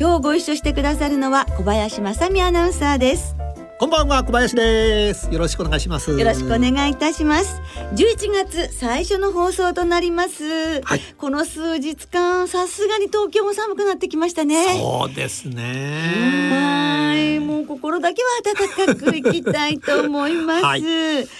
今日ご一緒してくださるのは小林正美アナウンサーです。こんばんは小林です。よろしくお願いします。よろしくお願いいたします。11月最初の放送となります、はい。この数日間さすがに東京も寒くなってきましたね。そうですはいねもう心だけは暖かくいきたいと思います、はい。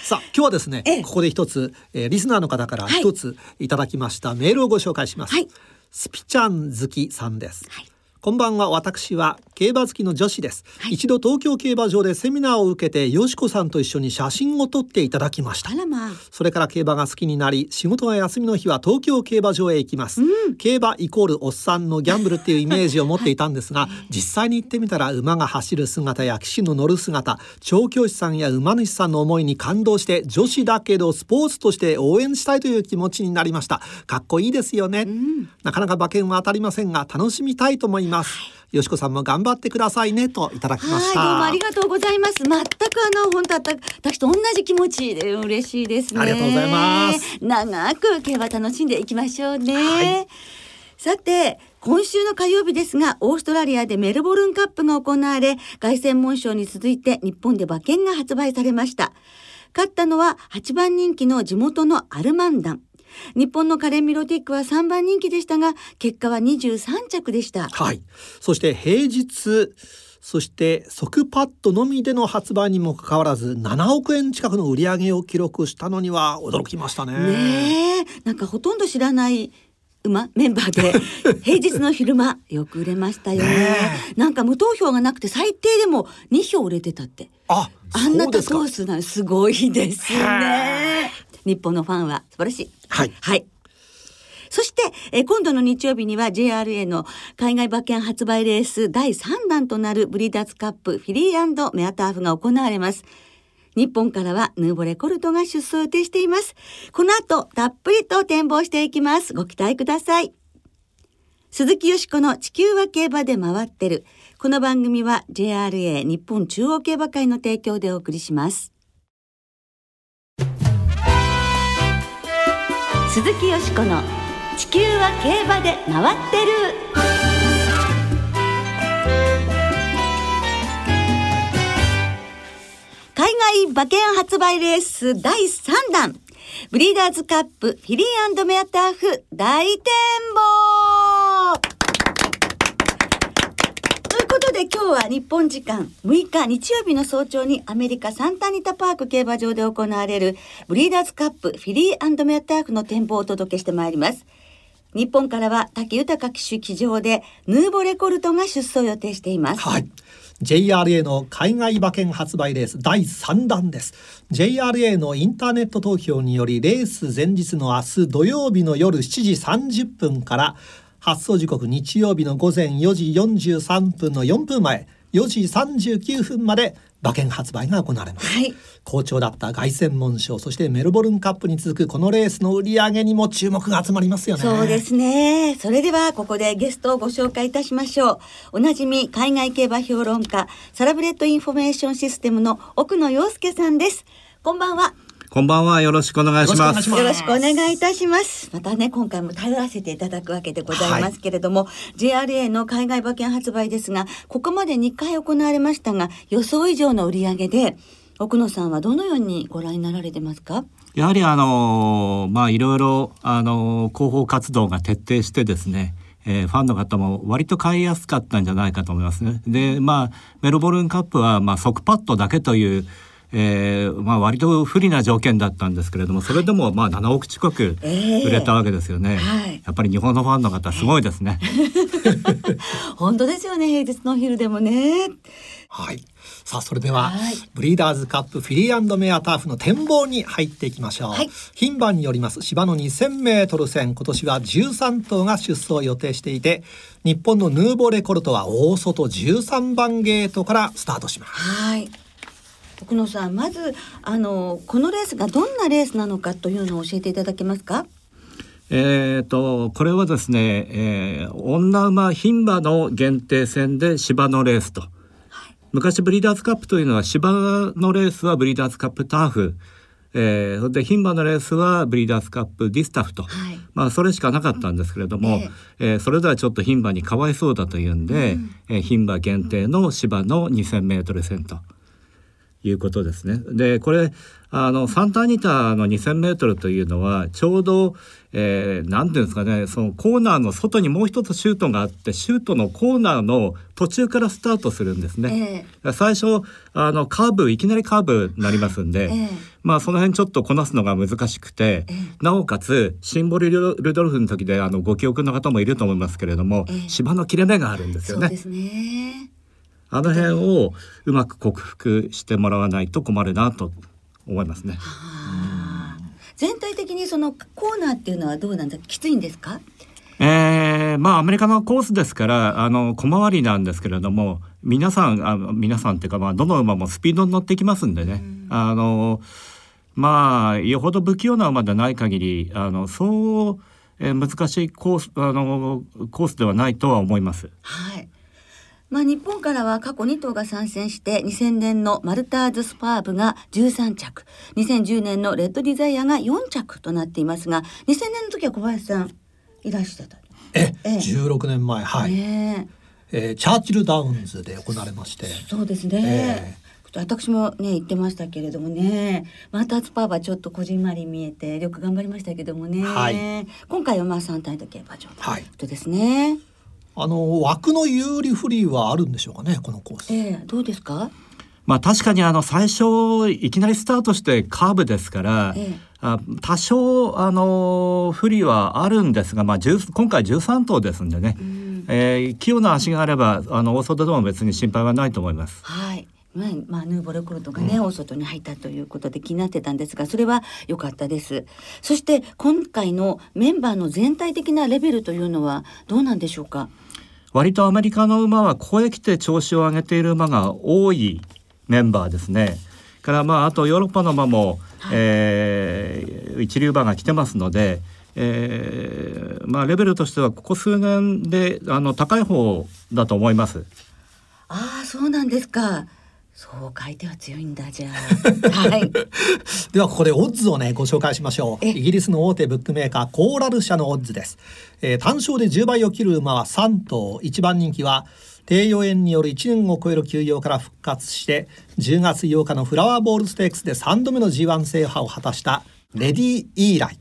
さあ今日はですねええ。ここで一つ、えーリスナーの方からはい一つい。ただきましたメールをご紹介します、はい。スピちゃん好きさんです、はいこんばんは。私は競馬好きの女子です、はい。一度東京競馬場でセミナーを受けてよしこさんと一緒に写真を撮っていただきました。まあ。それから競馬が好きになり仕事が休みの日は東京競馬場へ行きます、うん。競馬イコールおっさんのギャンブルっていうイメージを持っていたんですが、実際に行ってみたら馬が走る姿や騎手の乗る姿調教師さんや馬主さんの思いに感動して女子だけどスポーツとして応援したいという気持ちになりました。かっこいいですよね、ん。なかなか馬券は当たりませんが楽しみたいと思います、よしこさんも頑張ってくださいねといただきましたはい、どうもありがとうございます。全くあの本当私と同じ気持ちで嬉しいですね。ありがとうございます。長く競馬楽しんでいきましょうね。はいさて。今週の火曜日ですが、オーストラリアでメルボルンカップが行われ、凱旋門賞に続いて日本で馬券が発売されました。勝ったのは8番人気の地元のアルマンダン。日本のカレン・ミロティックは3番人気でしたが、結果は23着でした。はい。そして平日、そして即パッドのみでの発売にもかかわらず7億円近くの売り上げを記録したのには驚きましたね。ねえなんかほとんど知らない馬メンバーで 平日の昼間よく売れましたよねねなんか無投票がなくて最低でも2票売れてたってあ、あんな多。数なのすごいですね日本のファンは素晴らしいはい。はいそして、えー今度の日曜日には JRA の海外馬券発売レース第3弾となるブリーダーズカップフィリーメアターフが行われます。日本からはヌーボレコルトが出走予定しています。この後、たっぷりと展望していきます。ご期待ください。鈴木よしこの地球は競馬で回ってる。この番組は JRA 日本中央競馬会の提供でお送りします。鈴木よしこの地球は競馬で回ってる。海外馬券発売レース第3弾。ブリーダーズカップフィリーメアターフ大展望ということで今日は日本時間6日日曜日の早朝にアメリカサンタニタパーク競馬場で行われるブリーダーズカップフィリーメアターフの展望をお届けしてまいります。日本からは武豊騎手騎乗でヌーボレコルトが出走予定しています。はい。JRA の海外馬券発売レース第3弾です。JRA のインターネット投票によりレース前日の明日土曜日の夜7時30分から発送時刻日曜日の午前4時43分の4分前4時39分まで馬券発売が行われます。はい。好調だった凱旋門賞そしてメルボルンカップに続くこのレースの売り上げにも注目が集まりますよね。そうですね。それではここでゲストをご紹介いたしましょう。おなじみ海外競馬評論家、サラブレッドインフォメーションシステムの奥野陽介さんです。こんばんは。こんばんは。よろしくお願いします。よろしくお願いいいたします。またね、今回も頼らせていただくわけでございますけれども、JRA の海外馬券発売ですが、ここまで2回行われましたが、予想以上の売り上げで、奥野さんはどのようにご覧になられてますか？やはりあのーまあいろいろあのー広報活動が徹底してですね。えーファンの方も割と買いやすかったんじゃないかと思いますね。で、まあメルボルンカップはまあ即パッドだけという、えーまあ、割と不利な条件だったんですけれどもそれでもまあ7億近く売れたわけですよね、はい。やっぱり日本のファンの方すごいですね。本当ですよね平日のお昼でもね。はい。さあそれでは、はい。ブリーダーズカップフィリーメアターフの展望に入っていきましょう。はい。牝馬によります芝の2000メートル戦今年は13頭が出走を予定していて日本のヌーボレコルトは大外13番ゲートからスタートします。はい奥野さんまずあのこのレースがどんなレースなのかというのを教えていただけますか？えー、とこれはですね、えー女馬牝馬の限定戦で芝のレースと、昔ブリーダーズカップというのは芝のレースはブリーダーズカップターフ、えー、それで牝馬のレースはブリーダーズカップディスタフ。と、はい。まあそれしかなかったんですけれども、ええ。ーそれではちょっと牝馬にかわいそうだというんで、えー牝馬限定の芝の 2,000m 戦と。いうことですね。でこれあのサンタアニタの 2,000m というのはちょうど、えー、なんていうんですかねそのコーナーの外にもう一つシュートがあってシュートのコーナーの途中からスタートするんですね。最初あのカーブいきなりカーブになりますんで、ええまあその辺ちょっとこなすのが難しくて、なおかつシンボルルドルドルフの時であのご記憶の方もいると思いますけれども、ええ芝の切れ目があるんですよね。そうですねあの辺をうまく克服してもらわないと困るなと思いますね。全体的にそのコーナーっていうのはどうなんですかきついんですか？えーまあアメリカのコースですからあの小回りなんですけれども皆さんあ皆さんっていうか、まあ、どの馬もスピードに乗ってきますんでね、あのまあよほど不器用な馬でない限りあのそう、えー難しいコースあのコースではないとは思います。はい。まあ日本からは過去2頭が参戦して2000年のマルターズスパーブが13着。2010年のレッドディザイアが4着となっていますが2000年の時は小林さんいらしてた。え、ええ。16年前はい、ねえ。ーチャーチルダウンズで行われまして。えそうですね。え私もね言ってましたけれどもね。マルターズスパーブはちょっとこじんまり見えてよく頑張りましたけどもね、はい。今回はまあ3体と競馬場とはいいうことですね。あの枠の有利不利はあるんでしょうかねこのコース。ええどうですか？まあ確かにあの最初いきなりスタートしてカーブですから、ええあ多少あの不利はあるんですが、まあ、10今回13頭ですんでね、うんえー器用な足があればあの大外でも別に心配はないと思います。はい。まあ、まあ、ヌーボレコルトがね、大外に入ったということで気になってたんですが、それは良かったです。そして、今回のメンバーの全体的なレベルというのはどうなんでしょうか？割とアメリカの馬はここへ来て調子を上げている馬が多いメンバーですね。からまああとヨーロッパの馬も、えー一流馬が来てますので、えーまあレベルとしてはここ数年であの高い方だと思います。ああ、そうなんですか。そう書いては強いんだ、じゃあ。はい。ではここでオッズをねご紹介しましょうえイギリスの大手ブックメーカーコーラル社のオッズです、えー単勝で10倍を切る馬は3頭。1番人気は低予炎による1年を超える休養から復活して10月8日のフラワーボールステークスで3度目の G1 制覇を果たしたレディ・イーライ、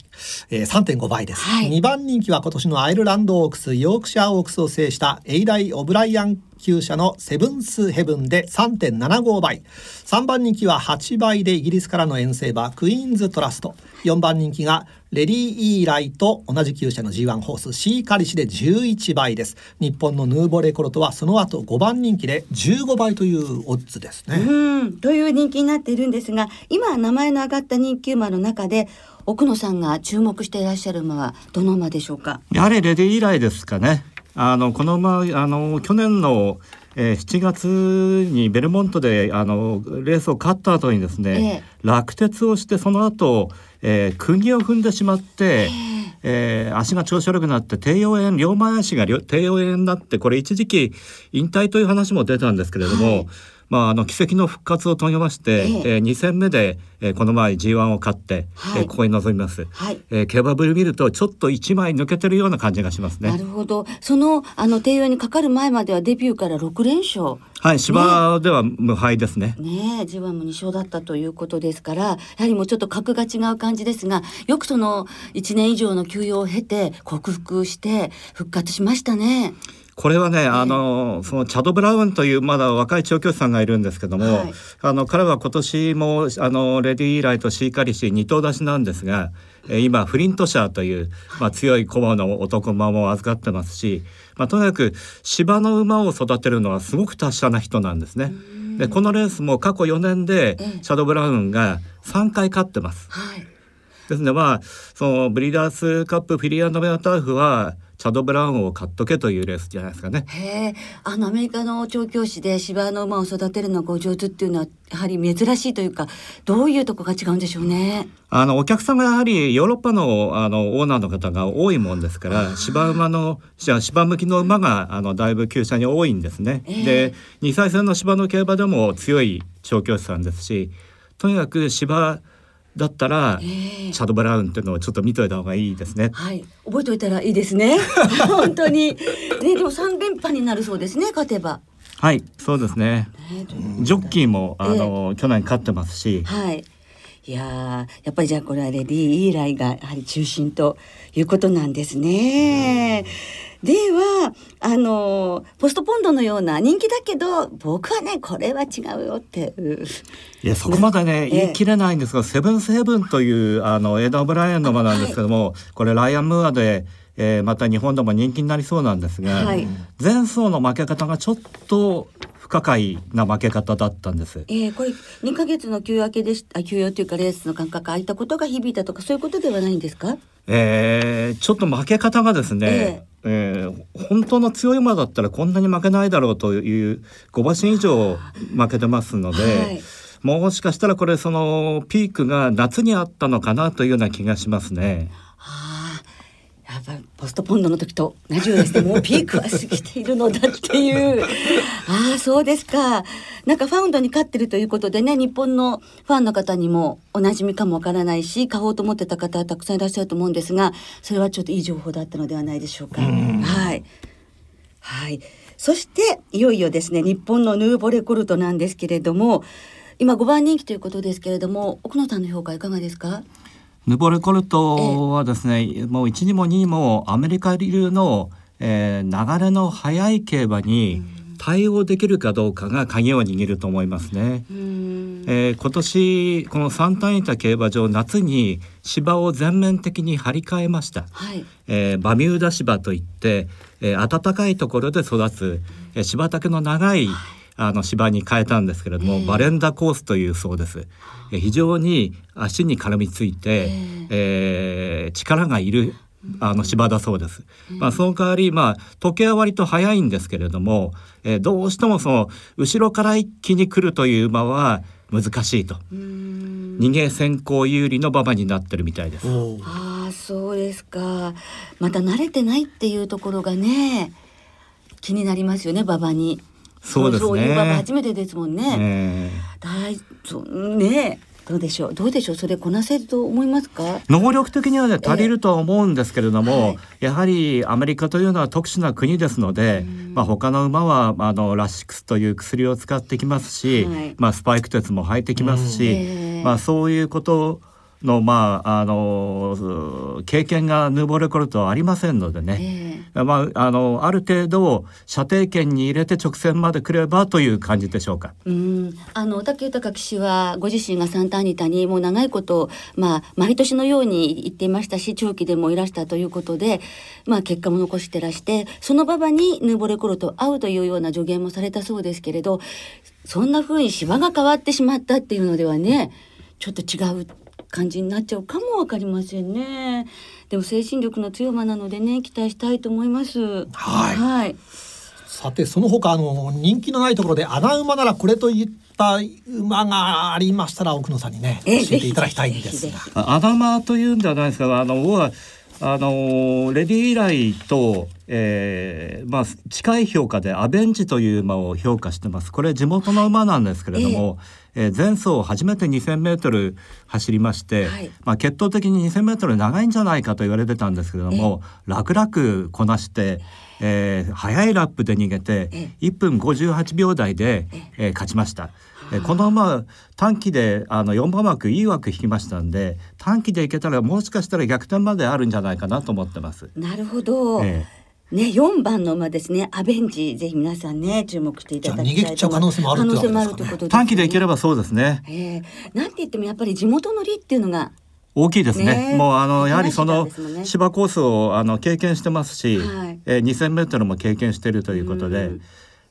えー、3.5倍です、はい。2番人気は今年のアイルランドオークスヨークシャーオークスを制したエイライ・オブライアン厩舎のセブンスヘブンで3.75倍3番人気は8倍でイギリスからの遠征馬クイーンズトラスト4番人気がレディ・イーライと同じ厩舎の G1 ホースシーカリシで11倍です日本のヌーボレコロトはその後5番人気で15倍というオッズですね、うん、という人気になっているんですが、今名前の挙がった人気馬の中で、奥野さんが注目していらっしゃる馬はどの馬でしょうか？やはりレディ以来ですかね。あのこの馬あの去年の、えー7月にベルモントであのレースを勝った後にですね、落鉄をしてその後、えー釘を踏んでしまって、えー足が調子悪くなって低葉炎両前足が両低葉炎になってこれ一時期引退という話も出たんですけれども、はいまあ、あの奇跡の復活を遂げまして、えええー2戦目で、えーこの前 G1 を勝って、はいえーここに臨みます。はい。えー、競馬ぶり見るとちょっと一枚抜けてるような感じがしますねな。るほど。その、あの、帝王にかかる前まではデビューから6連勝。はい、芝では無敗ですね。ねえ、自分も2勝だったということですから、やはりもうちょっと格が違う感じですが、よくその1年以上の休養を経て、克服して復活しましたね。これはね、あのそのチャド・ブラウンというまだ若い調教師さんがいるんですけども、はいあの彼は今年もあのレディー・ライとシーカリシー二頭出しなんですが、えー今フリントシャーという、まあ、強い駒の男馬も預かってますし、まあ、とにかく芝の馬を育てるのはすごく達者な人なんですね。でこのレースも過去4年でええチャド・ブラウンが3回勝ってます。はい。ですのでまあそのブリーダースカップフィリーメアターフはチャド・ブラウンを買っとけというレースじゃないですかね。へえ、あのアメリカの調教師で芝の馬を育てるのがお上手っていうのはやはり珍しいというか、どういうとこが違うんでしょうね。あのお客さんがやはりヨーロッパのあのオーナーの方が多いもんですから芝馬のじゃあ芝向きの馬があのだいぶ厩舎に多いんですね。ええで2歳戦の芝の競馬でも強い調教師さんですしとにかく芝だったら、ええチャド・ブラウンっていうのをちょっと見といた方がいいですね。はい、覚えておいたらいいですね。本当に。ね、でも三連覇になるそうですね、勝てば。はいそうですね。ねということでジョッキーもあの、去年勝ってますし、はい。いやーやっぱりじゃあこれはレディー・イーライがやはり中心ということなんですね。ではあのポストポンドのような人気だけど僕はねこれは違うよって。いやそこまでねええ。言い切れないんですが、セブンセブンというあのエダ・オブライエンの馬なんですけども、これライアン・ムーアで、えーまた日本でも人気になりそうなんですが、はい。前走の負け方がちょっと不可解な負け方だったんです。えー、これ2ヶ月の休明けでしたあ休養というかレースの間隔空いたことが響いたとかそういうことではないんですか？えーちょっと負け方がですね、えー本当の強い馬だったらこんなに負けないだろうという5馬身以上負けてますので、はいもしかしたらこれそのピークが夏にあったのかなというような気がしますね。ストポンドの時と同じようですねもうピークは過ぎているのだっていう。ああそうですか。なんかファウンドに勝ってるということでね日本のファンの方にもおなじみかもわからないし買おうと思ってた方はたくさんいらっしゃると思うんですがそれはちょっといい情報だったのではないでしょうか。はい。はい。そしていよいよですね日本のヌーボレコルトなんですけれども今5番人気ということですけれども奥野さんの評価いかがですか？ヌボルコルトはですね、もう1にも2にもアメリカ流の、えー流れの速い競馬に対応できるかどうかが鍵を握ると思いますね。えー今年このサンタニタ競馬場夏に芝を全面的に張り替えました。はいえーバミューダ芝といって、えー暖かいところで育つ、えー芝丈の長いあの芝に変えたんですけれども、ええバレンダコースというそうです。えー非常に足に絡みついて、えー力がいるあの芝だそうです。まあその代わりまあ時計は割と早いんですけれども、えーどうしてもその後ろから一気に来るという馬は難しいと。逃げ先行有利の馬場になってるみたいです。ああそうですかまた慣れてないっていうところがね気になりますよね馬場にそうですね。そうい場初めてですもんね、えー大そうねどうでしょう？どうでしょう？それこなせると思いますか？能力的にはね足りるとは思うんですけれども、はい。やはりアメリカというのは特殊な国ですので、まあ、他の馬はあのラシックスという薬を使ってきますし、はい。まあ、スパイク鉄も履いてきますし、ええ。まあ、そういうことの,、まあ、あの経験がヌーボーレコルトはありませんのでね、えまあ、あのある程度射程圏に入れて直線まで来ればという感じでしょうか。うん。あの竹豊騎手はご自身がサンタアニタにもう長いこと、まあ、毎年のように行っていましたし長期でもいらしたということで、まあ、結果も残してらしてその馬場にヌーボレコルト会うというような助言もされたそうですけれどそんな風に芝が変わってしまったっていうのではねちょっと違う感じになっちゃうかもわかりませんね。でも精神力の強い馬なのでね期待したいと思います。はいはいさてその他あの人気のないところで穴馬ならこれといった馬がありましたら奥野さんにね教ええていただきたいんですが。あアダマというんではないですがあの僕はあのレディー以来と、えーまあ、近い評価でアベンジという馬を評価してますこれ地元の馬なんですけれども、えー前走初めて 2,000m 走りまして、はい。まあ、血統的に 2,000m 長いんじゃないかと言われてたんですけれども楽々こなして、えー速いラップで逃げてえ1分58秒台で、えー勝ちました。えーこの馬短期であの4番枠いい枠引きましたんで短期でいけたらもしかしたら逆転まであるんじゃないかなと思ってます。なるほど。えね、4番の馬ですね、アベンジ、ぜひ皆さんね、注目していただきたいと思います。じゃあ逃げ切っちゃう可能性もあるってことですね。短期でいければそうですね。ええ。なんて言ってもやっぱり地元の利っていうのが、大きいですね。ね。えもうあのやはりその芝コースをあの経験してますし、はい。えー、2000メートルも経験しているということで、うん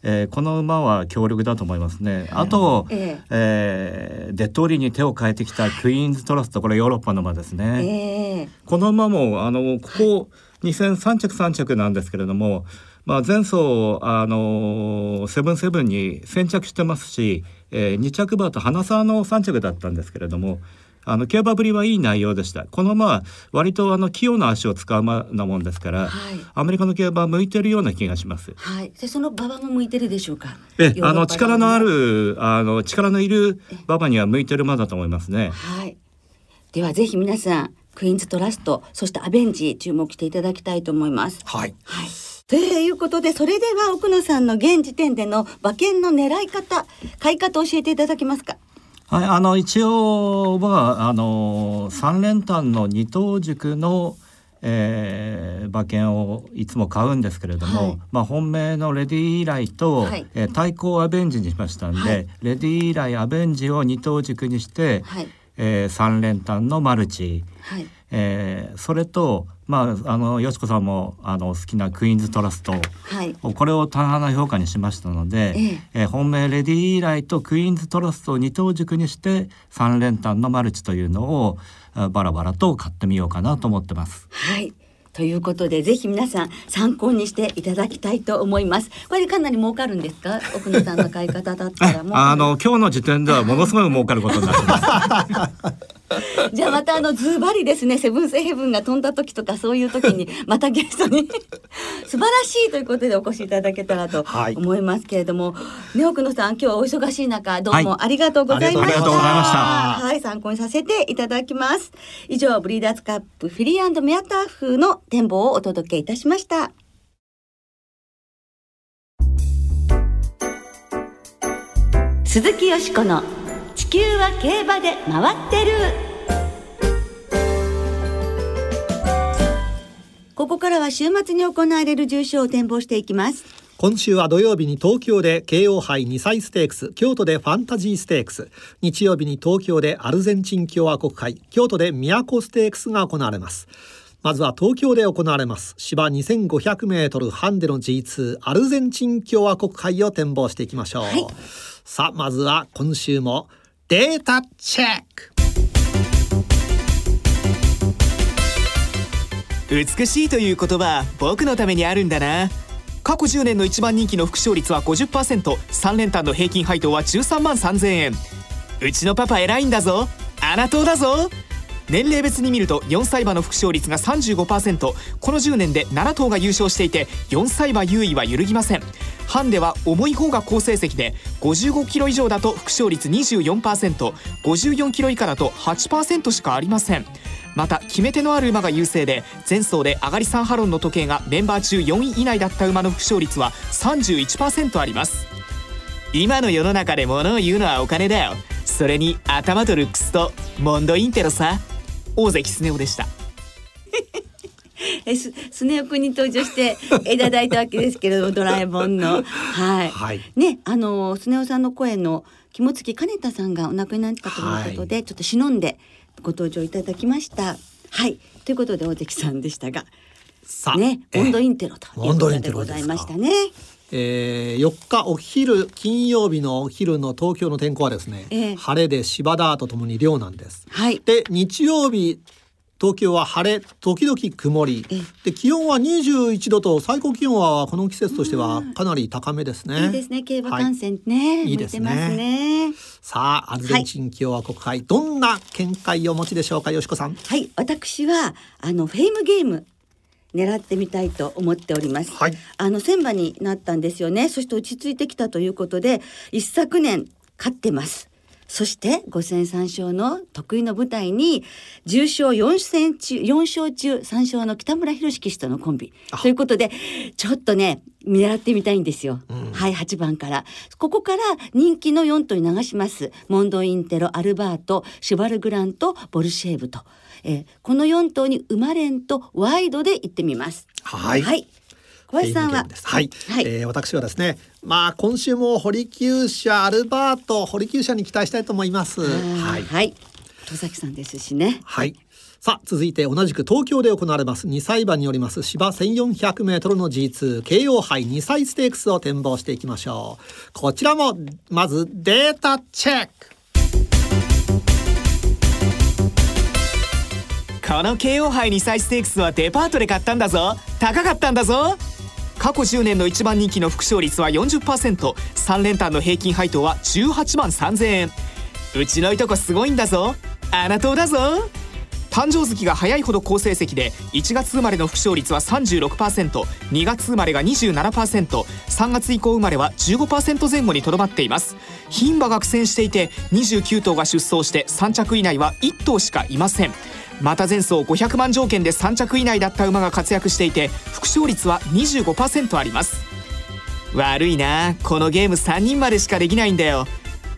えーこの馬は強力だと思いますね。あと、ええ。ーデッドオリに手を変えてきたクイーンズトラスト。これヨーロッパの馬ですね。ええ。この馬もあのここ2戦3着3着なんですけれども、まあ、前走あのセブンセブンに先着してますし、えー、2着馬と花沢の3着だったんですけれどもあの競馬ぶりはいい内容でしたこの馬は割とあの器用な足を使う馬なもんですから、はいアメリカの競馬は向いてるような気がします。はい、でその馬場も向いてるでしょうか？えあの力のあ。るあの力のいる馬場には向いてる馬だと思いますね。はい。ではぜひ皆さんクイーンズトラストそしてアベンジ注目していただきたいと思います。はいはい。ということでそれでは奥野さんの現時点での馬券の狙い方買い方を教えていただけますか？はい、あの一応はあの三連単の二等軸の、えー馬券をいつも買うんですけれども、はいまあ本命のレディーイライと、はいえー対抗アベンジにしましたんで、はいレディーイライアベンジを二等軸にして、はいえー三連単のマルチ、はい。えーそれとまああのよしこさんもあの好きなクイーンズトラストはい。これを単派な評価にしましたので、えええー本命レディーイライとクイーンズトラストを二等軸にして三連単のマルチというのをあバラバラと買ってみようかなと思ってます。はい。ということでぜひ皆さん参考にしていただきたいと思います。これでかなり儲かるんですか？奥野さんの買い方だったらもう。あの今日の時点ではものすごい儲かることになってます。じゃあまたあのズバリですねセブンスヘブンが飛んだ時とかそういう時に またゲストに 素晴らしいということでお越しいただけたらとはい思いますけれども、ね奥野さん今日はお忙しい中どうはいもありがとうございました。ありがとうございはい参考にさせていただきます。以上ブリーダーズカップフィリーメアター風の展望をお届けいたしました。鈴木よしこの地球は競馬で回ってる。ここからは週末に行われる重賞を展望していきます。今週は土曜日に東京で京王杯2歳ステークス京都でファンタジーステークス。日曜日に東京でアルゼンチン共和国杯京都で都ステークスが行われます。まずは東京で行われます。芝2500メートルハンデの G2 アルゼンチン共和国杯を展望していきましょう、はい。さあまずは今週もデータチェック。美しいという言葉僕のためにあるんだな。過去10年の一番人気の副勝率は 50%3 連単の平均配当は13万3000円。うちのパパ偉いんだぞ。穴党だぞ。年齢別に見ると4歳馬の副勝率が35%この10年で7頭が優勝していて4歳馬優位は揺るぎません。ハンデは重い方が好成績で55キロ以上だと副勝率 24%54 キロ以下だと8%しかありません。また決め手のある馬が優勢で前走で上がり3ハロンの時計がメンバー中4位以内だった馬の副勝率は31%あります。今の世の中で物を言うのはお金だよ。それに頭とルックスとモンドインテロさ。大関スネ夫でした。えすスネ夫君に登場していただいたわけですけれどもドラえもんの。はい、はい。ねあのスネ夫さんの声の肝付金田さんがお亡くなりになったということで、ちょっと忍んでご登場いただきました。はい。ということで大関さんでしたがさあ、ねえモンドインテロということでございましたね。えー、4日お昼金曜日のお昼の東京の天候はですね、ええ。晴れで芝田とともに涼なんです。はい。で日曜日東京は晴れ時々曇り。ええ。で気温は21度と最高気温はこの季節としてはかなり高めですね。いいですね競馬はい観戦ね、いいですね。ね。さあアルゼンチン共和国杯、どんな見解をお持ちでしょうかよしこさん。はい私はあのフェイムゲーム狙ってみたいと思っております、はい。あの千馬になったんですよね。そして落ち着いてきたということで一昨年勝ってますそして5戦3勝の得意の舞台に10勝4戦中4勝中3勝の北村博騎手とのコンビ。あ。ということでちょっとね狙ってみたいんですよ、うん。はい8番から。ここから人気の4頭に流します。モンドインテロアルバートシュバルグラントボルシェーブと、えーこの4頭に生まれんとワイドで行ってみます。はい。はい小林さんは？は？い、はい。えー私はですねまあ今週も堀厩舎アルバート堀厩舎に期待したいと思います。はい、はい、戸崎さんですしね。はい。さあ続いて同じく東京で行われます2歳馬によります芝1400メートルの G2 京王杯2歳ステークスを展望していきましょう。こちらもまずデータチェック。この京王杯2歳ステークスはデパートで買ったんだぞ。高かったんだぞ過去10年の一番人気の副勝率は 40%3 連単の平均配当は18万3000円。うちのいとこすごいんだぞ。穴党だぞ。誕生月が早いほど好成績で1月生まれの副勝率は 36%2 月生まれが 27%3 月以降生まれは15%前後にとどまっています。牝馬が苦戦していて29頭が出走して3着以内は1頭しかいません。また前走500万条件で3着以内だった馬が活躍していて副勝率は25%あります。悪いなこのゲーム3人までしかできないんだよ。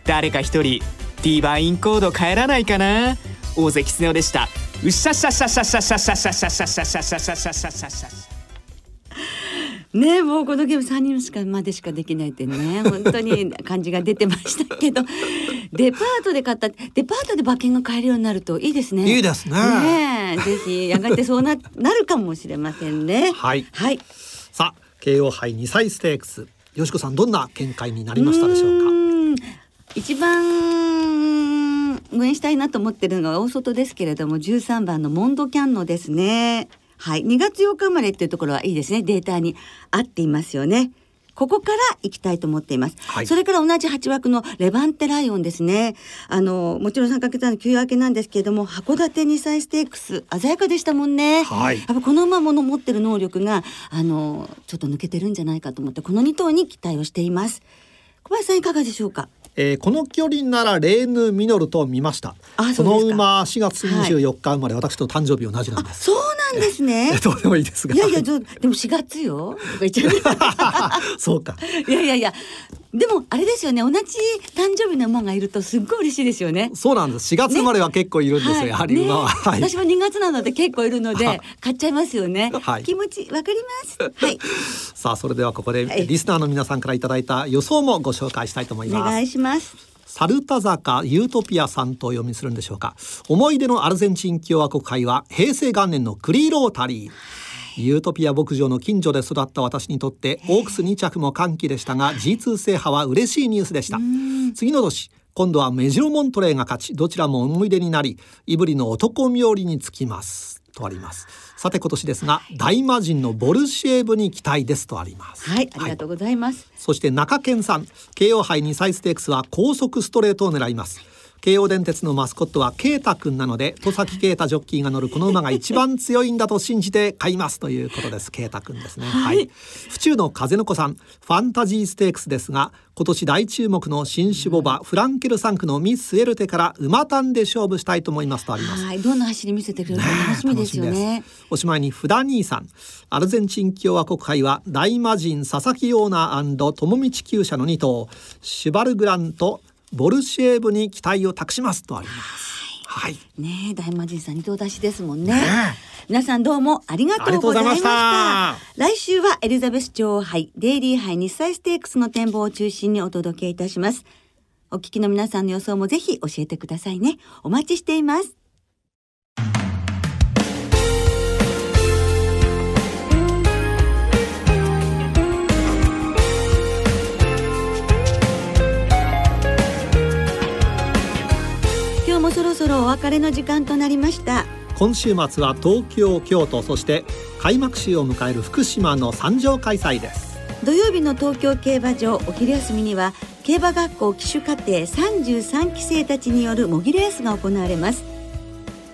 誰か1人ディバインコード帰らないかな。大関スネ夫でした。うっしゃっしゃっしゃっしゃっしゃっしゃっしゃっしゃっしゃっしゃっしゃっしゃっしゃっしゃっしゃっしゃっしゃっしゃねもうこのゲーム3人しかまでしかできないってね 本当に感じが出てましたけど。デパートで買ったデパートで馬券が買えるようになるといいですね。いいですね。ねえぜひやがてそうななるかもしれませんね。はい。はい。さあ京王杯2歳ステークス。よしこさんどんな見解になりましたでしょうか？一番応援したいなと思ってるのが大外ですけれども13番のモンドキャンノですねはい。2月8日生まれっていうところはいいですね。データに合っていますよね。ここから行きたいと思っています、はい。それから同じ8枠のレバンテライオンですね。あのもちろん3ヶ月の休明けなんですけれども函館2歳ステークス鮮やかでしたもんね。はい。やっぱこの馬もの持ってる能力があのちょっと抜けてるんじゃないかと思ってこの2頭に期待をしています。小林さんいかがでしょうか？えーこの距離ならレーヌ・ミノルと見ました。あその馬4月24日生まれ、私と誕生日同じなんあです。そうなんですね。どうでもいいですが。いやいやでも4月よ。そうか。いやいやいや。でもあれですよね。同じ誕生日の馬がいるとすっごい嬉しいですよね。そうなんです。4月生まれは結構いるんですよ、やはり馬は、ね。はい。私も2月なので結構いるのはで買っちゃいますよね、はい。気持ちわかります。はい。さあそれではここではい。リスナーの皆さんからいただいた予想もご紹介したいと思います、お願いします。サルタ坂ユートピアさんとお読みするんでしょうか。思い出のアルゼンチン共和国杯は平成元年のクリーロータリー。ユートピア牧場の近所で育った私にとってオー。クス2着も歓喜でしたが G2 制覇は嬉しいニュースでした。次の年今度はメジロモントレーが勝ちどちらも思い出になりイブリの男冥利につきます。とありますさて今年ですが大魔神のボルシエブに期待ですとあります。はいありがとうございます、そして中堅さん京王杯2歳ステークスは高速ストレートを狙います京王電鉄のマスコットは啓太くんなので戸崎啓太ジョッキーが乗るこの馬が一番強いんだと信じて買いますということです。啓太くんですね。はい、府中の風の子さんファンタジーステークスですが今年大注目の新種牡馬フランケル3区のミスエルテから馬単で勝負したいと思いますとあります。はい。どんな走り見せてくれるか楽しみですよね。ですおしまいにフダ兄さん。アルゼンチン共和国杯は大魔神佐々木オーナー友道厩舎の2頭シュバルグランとボルシエブに期待を託しますとあります。はい。ねえ大魔神さん二頭出しですもんね。ね皆さんどうもありがとうございました。来週はエリザベス女王杯デイリー杯日歳ステークスの展望を中心にお届けいたします。お聞きの皆さんの予想もぜひ教えてくださいね。お待ちしていますそろお別れの時間となりました。今週末は東京京都そして開幕週を迎える福島の三条開催です。土曜日の東京競馬場お昼休みには競馬学校騎手課程33期生たちによる模擬レースが行われます。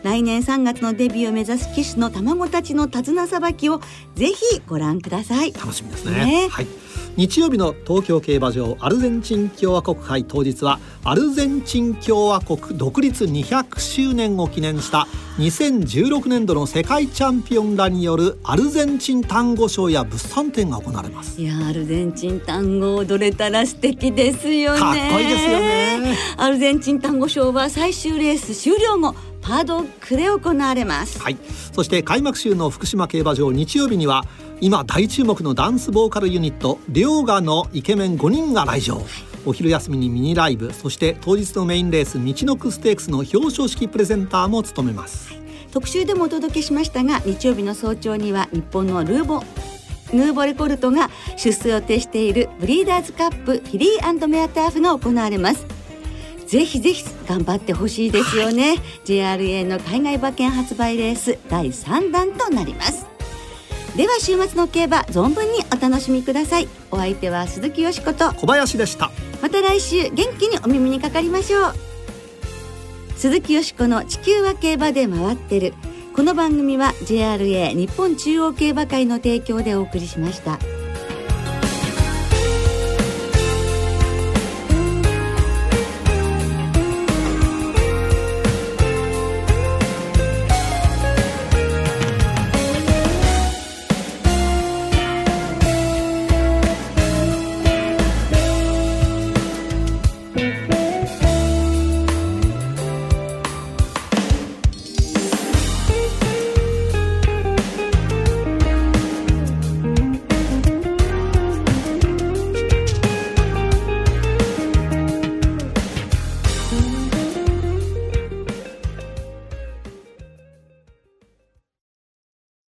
来年3月のデビューを目指す騎手の卵たちの手綱さばきをぜひご覧ください。楽しみですね。ね。はい日曜日の東京競馬場アルゼンチン共和国杯当日はアルゼンチン共和国独立200周年を記念した2016年度の世界チャンピオンらによるアルゼンチン単語ショーや物産展が行われます。いやアルゼンチン単語踊れたら素敵ですよね。かっこいいですよね。アルゼンチン単語ショーは最終レース終了後パドックで行われます。はい。そして開幕週の福島競馬場日曜日には今大注目のダンスボーカルユニット両ガのイケメン5人が来場。お昼休みにミニライブそして当日のメインレース道のくステークスの表彰式プレゼンターも務めます。特集でもお届けしましたが日曜日の早朝には日本のルーボヌーボレコルトが出走予定しているブリーダーズカップフィリーメアターフが行われますぜひぜひ頑張ってほしいですよね、はい、JRA の海外馬券発売レース第3弾となります。では週末の競馬存分にお楽しみください。お相手は鈴木よしこと。小林でした。また来週元気にお耳にかかりましょう。鈴木よしこの地球は競馬で回ってる。この番組は JRA 日本中央競馬会の提供でお送りしました。